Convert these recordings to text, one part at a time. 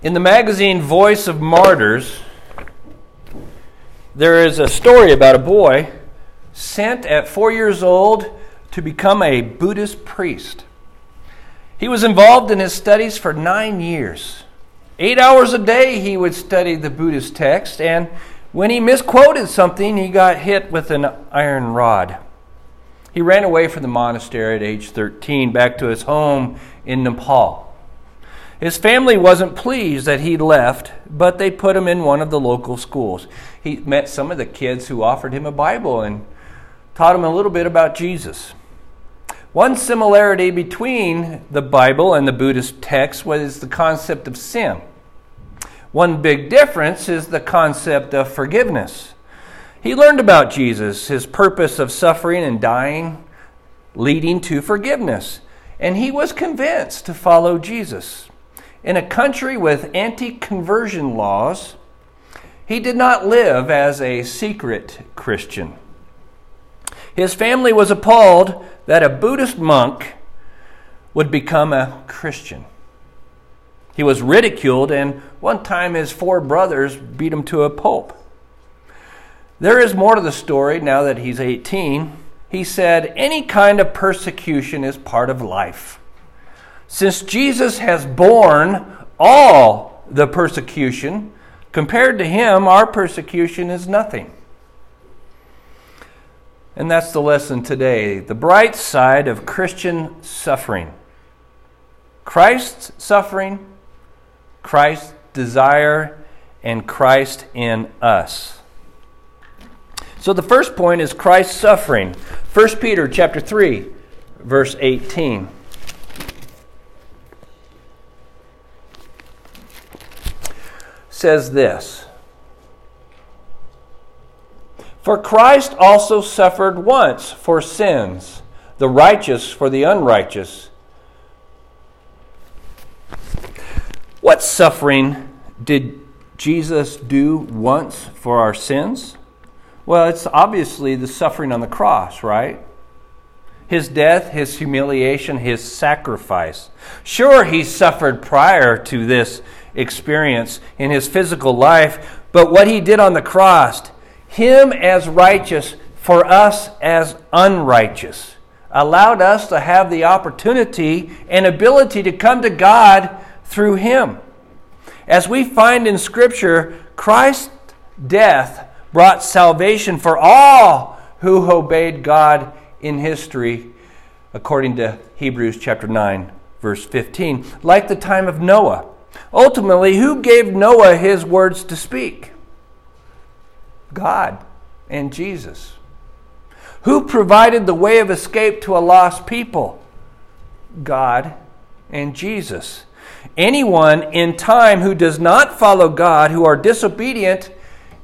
In the magazine Voice of Martyrs, there is a story about a boy sent at four years old to become a Buddhist priest. He was involved in his studies for nine years. Eight hours a day he would study the Buddhist text, and when he misquoted something, he got hit with an iron rod. He ran away from the monastery at age 13 back to his home in Nepal. His family wasn't pleased that he left, but they put him in one of the local schools. He met some of the kids who offered him a Bible and taught him a little bit about Jesus. One similarity between the Bible and the Buddhist text was the concept of sin. One big difference is the concept of forgiveness. He learned about Jesus, his purpose of suffering and dying, leading to forgiveness, and he was convinced to follow Jesus. In a country with anti conversion laws, he did not live as a secret Christian. His family was appalled that a Buddhist monk would become a Christian. He was ridiculed, and one time his four brothers beat him to a pulp. There is more to the story now that he's 18. He said, Any kind of persecution is part of life. Since Jesus has borne all the persecution, compared to him, our persecution is nothing. And that's the lesson today the bright side of Christian suffering. Christ's suffering, Christ's desire, and Christ in us. So the first point is Christ's suffering. 1 Peter chapter 3 verse 18. Says this For Christ also suffered once for sins, the righteous for the unrighteous. What suffering did Jesus do once for our sins? Well, it's obviously the suffering on the cross, right? His death, his humiliation, his sacrifice. Sure, he suffered prior to this experience in his physical life, but what he did on the cross, him as righteous for us as unrighteous, allowed us to have the opportunity and ability to come to God through him. As we find in Scripture, Christ's death brought salvation for all who obeyed God in history, according to Hebrews chapter 9, verse 15, like the time of Noah. Ultimately, who gave Noah his words to speak? God and Jesus. Who provided the way of escape to a lost people? God and Jesus. Anyone in time who does not follow God, who are disobedient,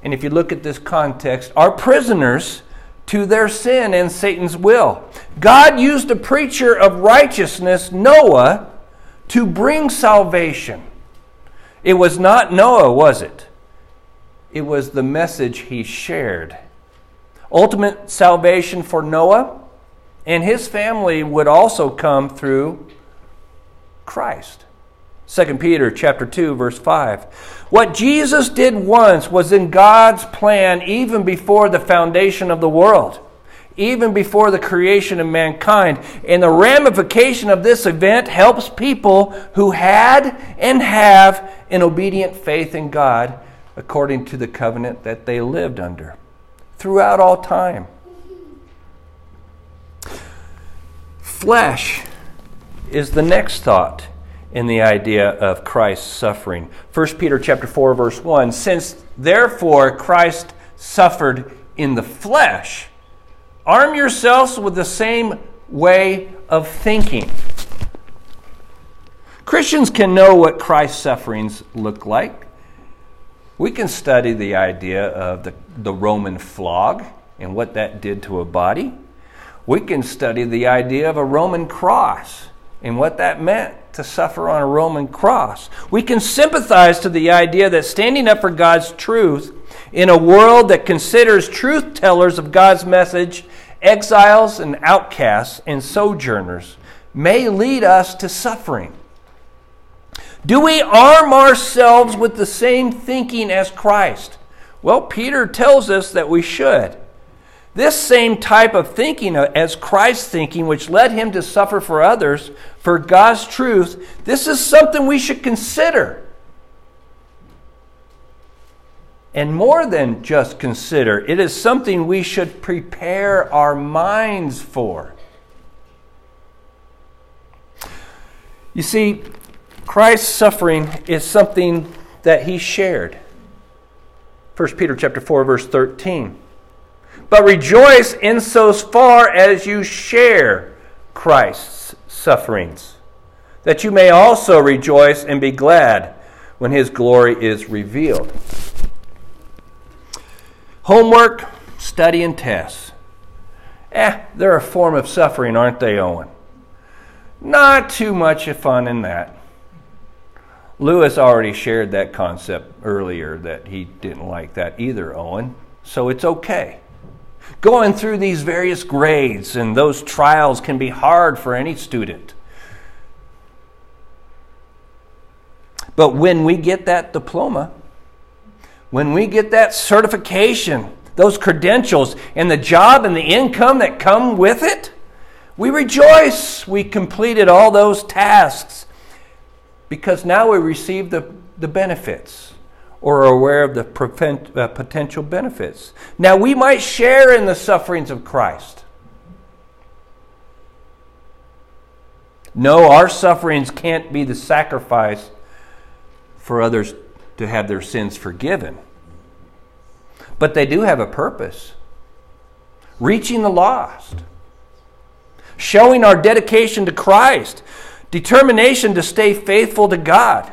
and if you look at this context, are prisoners to their sin and Satan's will. God used a preacher of righteousness, Noah, to bring salvation. It was not Noah, was it? It was the message he shared. Ultimate salvation for Noah and his family would also come through Christ. 2 Peter chapter 2 verse 5. What Jesus did once was in God's plan even before the foundation of the world even before the creation of mankind. And the ramification of this event helps people who had and have an obedient faith in God according to the covenant that they lived under throughout all time. Flesh is the next thought in the idea of Christ's suffering. 1 Peter chapter 4 verse 1 since therefore Christ suffered in the flesh Arm yourselves with the same way of thinking. Christians can know what Christ's sufferings look like. We can study the idea of the, the Roman flog and what that did to a body. We can study the idea of a Roman cross and what that meant to suffer on a Roman cross. We can sympathize to the idea that standing up for God's truth in a world that considers truth tellers of God's message exiles and outcasts and sojourners may lead us to suffering. Do we arm ourselves with the same thinking as Christ? Well, Peter tells us that we should. This same type of thinking uh, as Christ's thinking, which led him to suffer for others, for God's truth, this is something we should consider. And more than just consider, it is something we should prepare our minds for. You see, Christ's suffering is something that he shared. 1 Peter chapter 4 verse 13. But rejoice in so far as you share Christ's sufferings, that you may also rejoice and be glad when his glory is revealed. Homework, study, and tests. Eh, they're a form of suffering, aren't they, Owen? Not too much fun in that. Lewis already shared that concept earlier that he didn't like that either, Owen. So it's okay. Going through these various grades and those trials can be hard for any student. But when we get that diploma, when we get that certification, those credentials, and the job and the income that come with it, we rejoice we completed all those tasks because now we receive the, the benefits or are aware of the prevent, uh, potential benefits. Now we might share in the sufferings of Christ. No, our sufferings can't be the sacrifice for others to have their sins forgiven. But they do have a purpose reaching the lost, showing our dedication to Christ, determination to stay faithful to God.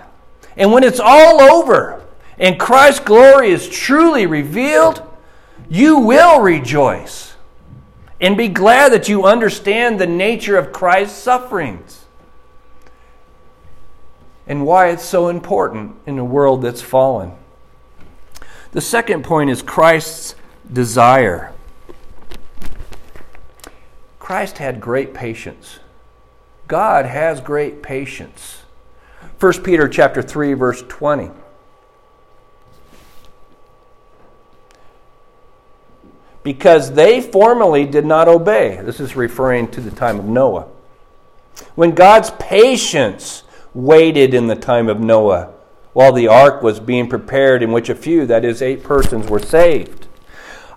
And when it's all over and Christ's glory is truly revealed, you will rejoice and be glad that you understand the nature of Christ's sufferings and why it's so important in a world that's fallen. The second point is Christ's desire. Christ had great patience. God has great patience. 1 Peter chapter 3 verse 20. Because they formerly did not obey. This is referring to the time of Noah. When God's patience waited in the time of Noah while the ark was being prepared, in which a few, that is, eight persons, were saved.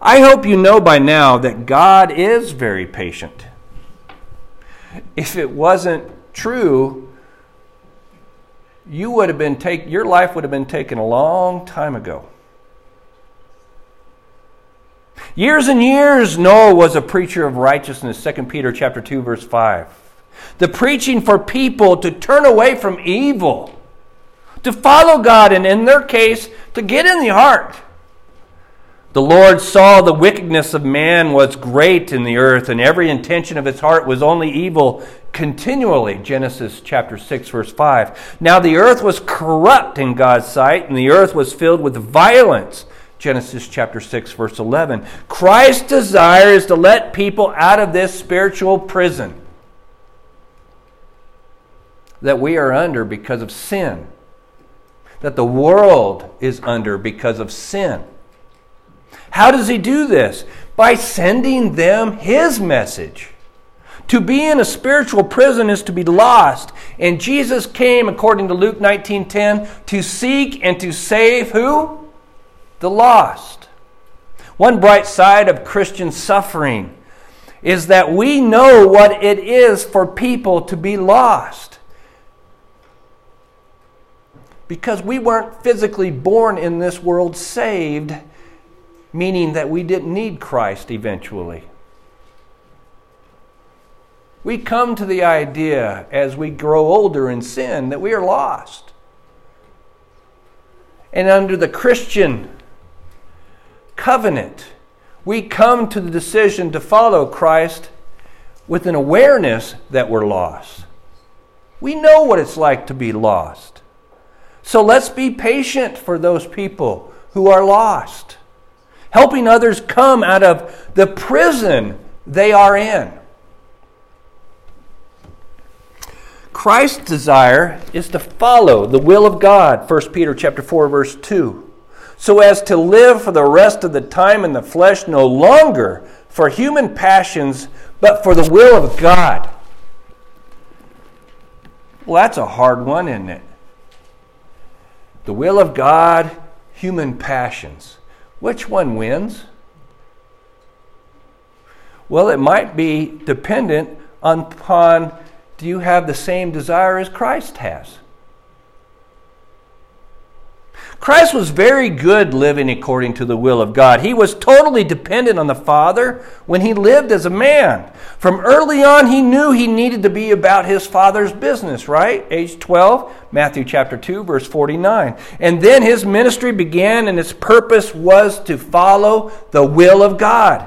I hope you know by now that God is very patient. If it wasn't true, you would have been take, your life would have been taken a long time ago. Years and years Noah was a preacher of righteousness, 2 Peter chapter 2 verse 5 the preaching for people to turn away from evil, to follow God, and in their case, to get in the ark. The Lord saw the wickedness of man was great in the earth, and every intention of his heart was only evil continually. Genesis chapter 6, verse 5. Now the earth was corrupt in God's sight, and the earth was filled with violence. Genesis chapter 6, verse 11. Christ's desire is to let people out of this spiritual prison that we are under because of sin, that the world is under because of sin. How does he do this? By sending them his message. To be in a spiritual prison is to be lost. And Jesus came, according to Luke 19:10, to seek and to save who? The lost. One bright side of Christian suffering is that we know what it is for people to be lost because we weren't physically born in this world saved, meaning that we didn't need Christ eventually. We come to the idea as we grow older in sin that we are lost. And under the Christian covenant, we come to the decision to follow Christ with an awareness that we're lost. We know what it's like to be lost. So let's be patient for those people who are lost, helping others come out of the prison they are in. Christ's desire is to follow the will of God, 1 Peter chapter 4 verse 2, so as to live for the rest of the time in the flesh no longer for human passions, but for the will of God. Well, that's a hard one, isn't it? The will of God, human passions. Which one wins? Well, it might be dependent upon do you have the same desire as Christ has? Christ was very good living according to the will of God. He was totally dependent on the Father when he lived as a man. From early on, he knew he needed to be about his Father's business, right? Age 12, Matthew chapter 2, verse 49. And then his ministry began, and its purpose was to follow the will of God.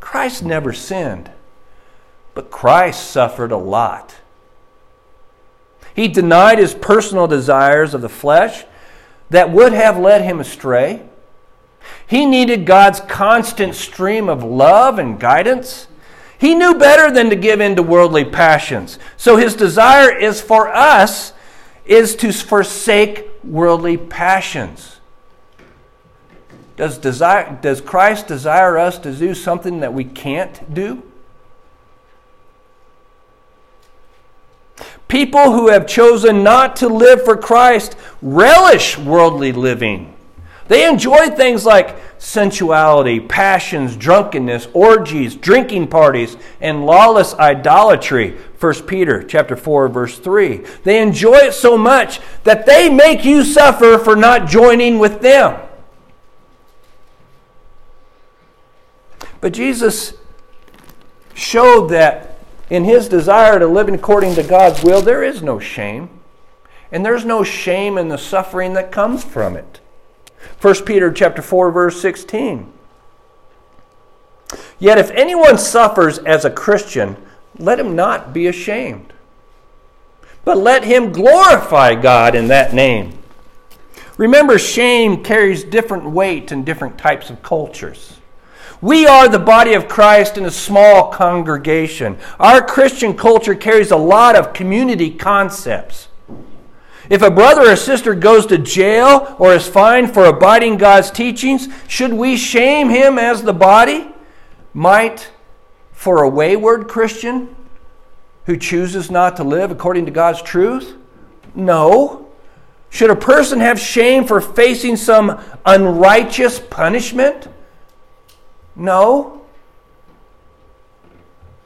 Christ never sinned, but Christ suffered a lot. He denied his personal desires of the flesh that would have led him astray. He needed God's constant stream of love and guidance. He knew better than to give in to worldly passions. So his desire is for us is to forsake worldly passions. Does, desire, does Christ desire us to do something that we can't do? People who have chosen not to live for Christ relish worldly living. They enjoy things like sensuality, passions, drunkenness, orgies, drinking parties, and lawless idolatry. 1 Peter chapter 4 verse 3. They enjoy it so much that they make you suffer for not joining with them. But Jesus showed that in his desire to live according to God's will, there is no shame. And there's no shame in the suffering that comes from it. 1 Peter chapter 4 verse 16. Yet if anyone suffers as a Christian, let him not be ashamed, but let him glorify God in that name. Remember, shame carries different weight in different types of cultures. We are the body of Christ in a small congregation. Our Christian culture carries a lot of community concepts. If a brother or sister goes to jail or is fined for abiding God's teachings, should we shame him as the body? Might for a wayward Christian who chooses not to live according to God's truth? No. Should a person have shame for facing some unrighteous punishment? No.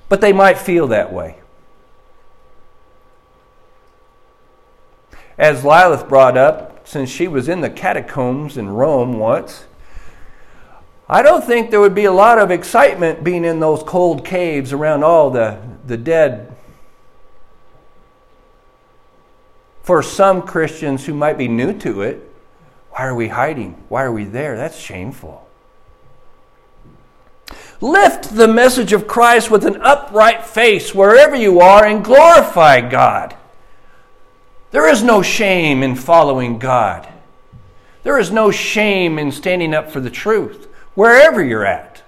But they might feel that way. As Lilith brought up, since she was in the catacombs in Rome once, I don't think there would be a lot of excitement being in those cold caves around all the, the dead. For some Christians who might be new to it, why are we hiding? Why are we there? That's shameful. Lift the message of Christ with an upright face wherever you are and glorify God. There is no shame in following God. There is no shame in standing up for the truth wherever you're at,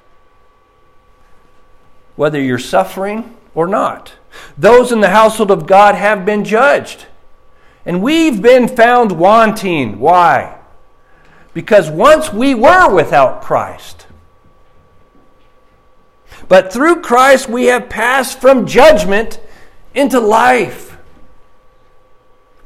whether you're suffering or not. Those in the household of God have been judged. And we've been found wanting. Why? Because once we were without Christ. But through Christ we have passed from judgment into life.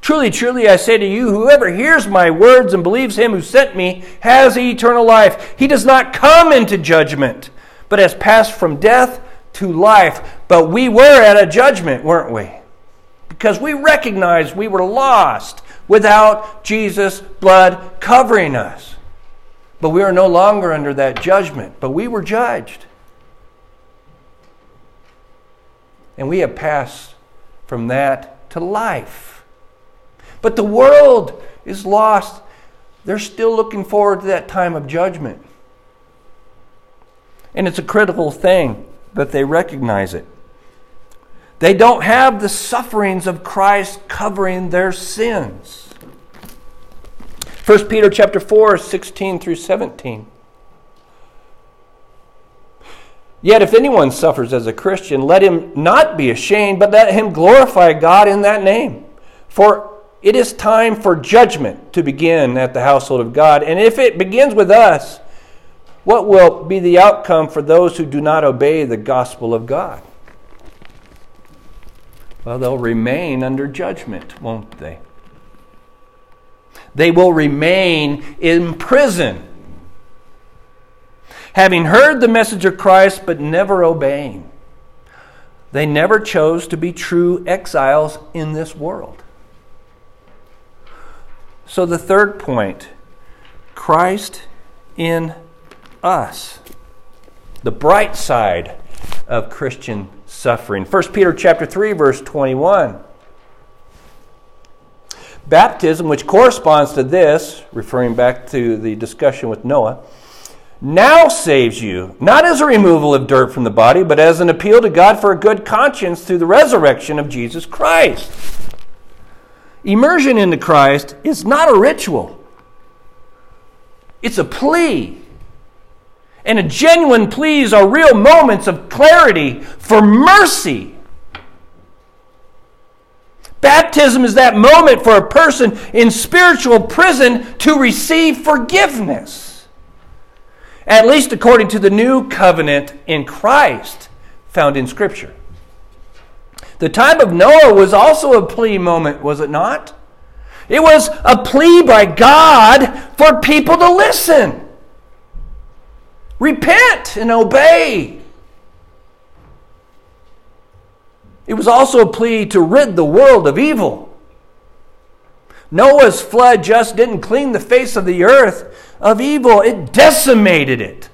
Truly, truly, I say to you, whoever hears my words and believes him who sent me has eternal life. He does not come into judgment, but has passed from death to life. But we were at a judgment, weren't we? Because we recognized we were lost without Jesus' blood covering us. But we are no longer under that judgment, but we were judged. And we have passed from that to life. But the world is lost. They're still looking forward to that time of judgment. And it's a critical thing that they recognize it. They don't have the sufferings of Christ covering their sins. 1 Peter chapter 4, 16 through 17. Yet if anyone suffers as a Christian, let him not be ashamed, but let him glorify God in that name. For it is time for judgment to begin at the household of God. And if it begins with us, what will be the outcome for those who do not obey the gospel of God? Well, they'll remain under judgment, won't they? They will remain in prison, having heard the message of Christ but never obeying. They never chose to be true exiles in this world. So, the third point Christ in us. The bright side of Christian suffering. 1 Peter chapter 3 verse 21. Baptism, which corresponds to this, referring back to the discussion with Noah, now saves you, not as a removal of dirt from the body, but as an appeal to God for a good conscience through the resurrection of Jesus Christ. Immersion into Christ is not a ritual, it's a plea. And a genuine pleas are real moments of clarity for mercy. Baptism is that moment for a person in spiritual prison to receive forgiveness. At least according to the new covenant in Christ found in Scripture. The time of Noah was also a plea moment, was it not? It was a plea by God for people to listen. Repent and obey. It was also a plea to rid the world of evil. Noah's flood just didn't clean the face of the earth of evil, it decimated it.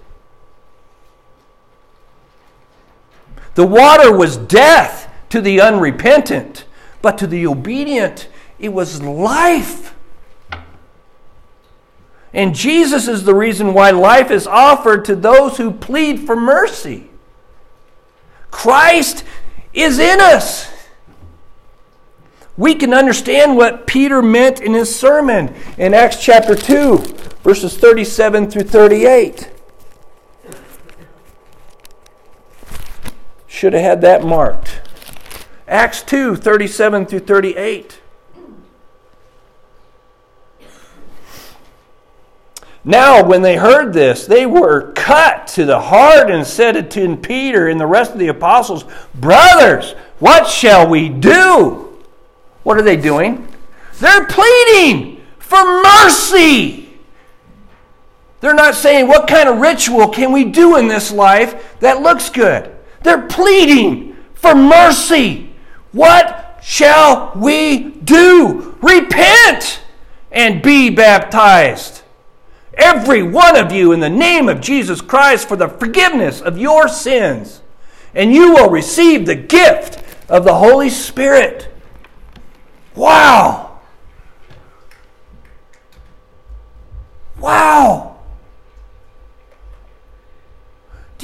The water was death to the unrepentant, but to the obedient, it was life. And Jesus is the reason why life is offered to those who plead for mercy. Christ is in us. We can understand what Peter meant in his sermon in Acts chapter 2, verses 37 through 38. Should have had that marked. Acts 2, 37 through 38. Now, when they heard this, they were cut to the heart and said it to Peter and the rest of the apostles, Brothers, what shall we do? What are they doing? They're pleading for mercy. They're not saying, What kind of ritual can we do in this life that looks good? They're pleading for mercy. What shall we do? Repent and be baptized every one of you in the name of Jesus Christ for the forgiveness of your sins, and you will receive the gift of the Holy Spirit. Wow! Wow!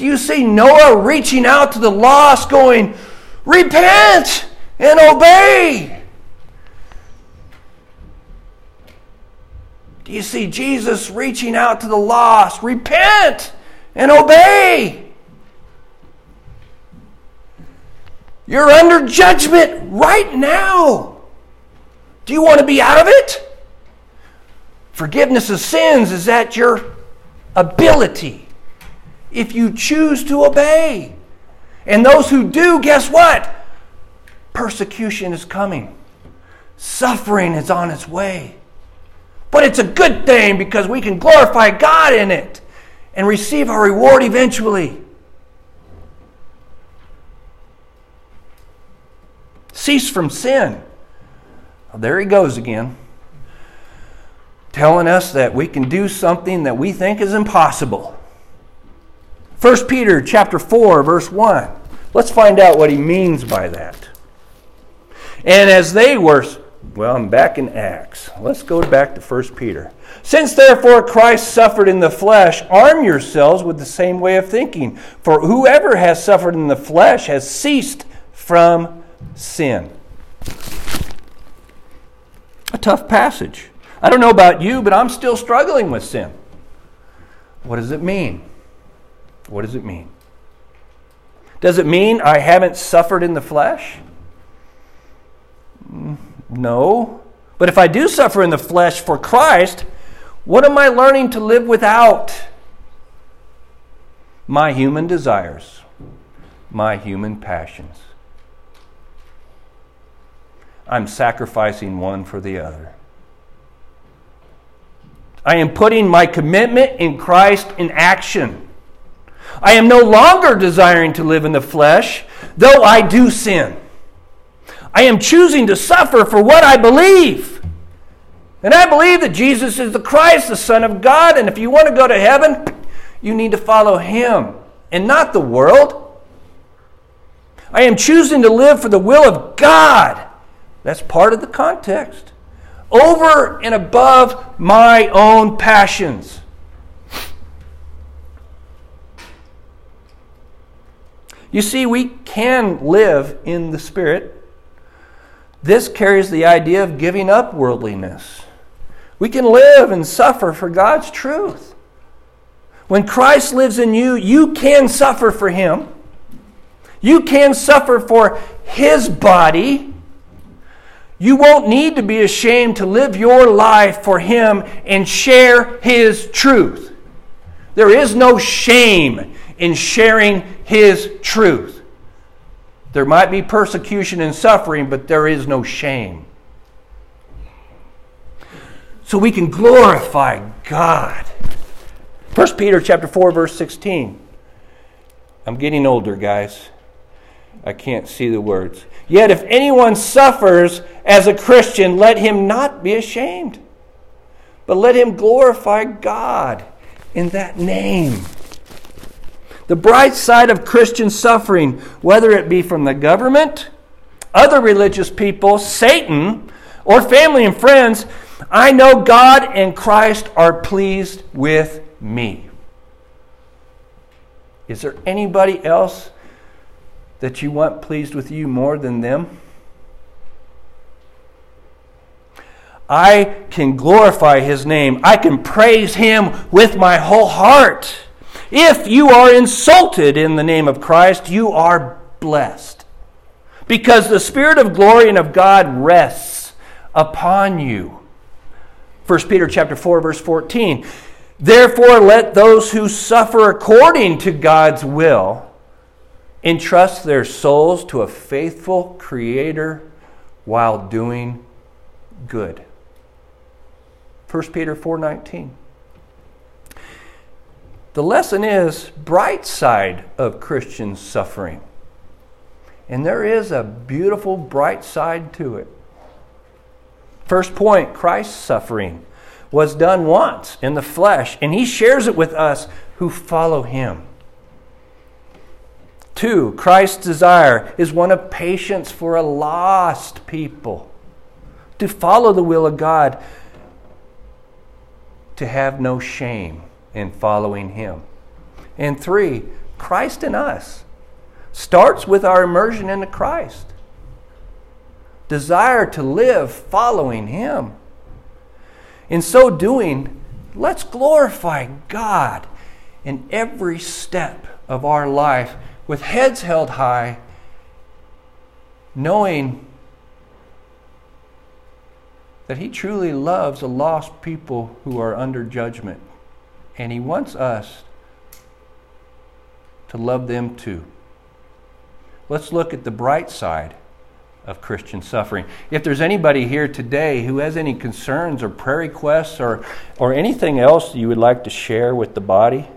Do you see Noah reaching out to the lost, going, Repent and obey? Do you see Jesus reaching out to the lost? Repent and obey. You're under judgment right now. Do you want to be out of it? Forgiveness of sins is at your ability if you choose to obey. And those who do, guess what? Persecution is coming, suffering is on its way. But it's a good thing because we can glorify God in it and receive our reward eventually. Cease from sin. Well, there he goes again. Telling us that we can do something that we think is impossible. 1 Peter chapter 4 verse 1. Let's find out what he means by that. And as they were well, I'm back in Acts. Let's go back to 1 Peter. Since therefore Christ suffered in the flesh, arm yourselves with the same way of thinking. For whoever has suffered in the flesh has ceased from sin. A tough passage. I don't know about you, but I'm still struggling with sin. What does it mean? What does it mean? Does it mean I haven't suffered in the flesh? Mm, no. But if I do suffer in the flesh for Christ, what am I learning to live without? My human desires, my human passions. I'm sacrificing one for the other. I am putting my commitment in Christ in action. I am no longer desiring to live in the flesh, though I do sin. I am choosing to suffer for what I believe. And I believe that Jesus is the Christ, the Son of God, and if you want to go to heaven, you need to follow Him and not the world. I am choosing to live for the will of God. That's part of the context. Over and above my own passions. You see, we can live in the Spirit. This carries the idea of giving up worldliness. We can live and suffer for God's truth. When Christ lives in you, you can suffer for Him. You can suffer for His body. You won't need to be ashamed to live your life for Him and share His truth. There is no shame in sharing His truth. There might be persecution and suffering, but there is no shame. So we can glorify God. 1 Peter chapter 4 verse 16. I'm getting older, guys. I can't see the words. Yet if anyone suffers as a Christian, let him not be ashamed, but let him glorify God in that name. The bright side of Christian suffering, whether it be from the government, other religious people, Satan, or family and friends, I know God and Christ are pleased with me. Is there anybody else that you want pleased with you more than them? I can glorify his name. I can praise him with my whole heart. If you are insulted in the name of Christ, you are blessed. Because the Spirit of glory and of God rests upon you. 1 Peter chapter 4 verse 14. Therefore let those who suffer according to God's will entrust their souls to a faithful creator while doing good. 1 Peter 4:19. The lesson is bright side of Christian suffering. And there is a beautiful bright side to it. First point, Christ's suffering was done once in the flesh, and he shares it with us who follow him. Two, Christ's desire is one of patience for a lost people. To follow the will of God, to have no shame in following Him. And three, Christ in us starts with our immersion into Christ. Desire to live following Him. In so doing, let's glorify God in every step of our life with heads held high, knowing that He truly loves a lost people who are under judgment. And He wants us to love them too. Let's look at the bright side of Christian suffering. If there's anybody here today who has any concerns or prayer requests or, or anything else you would like to share with the body,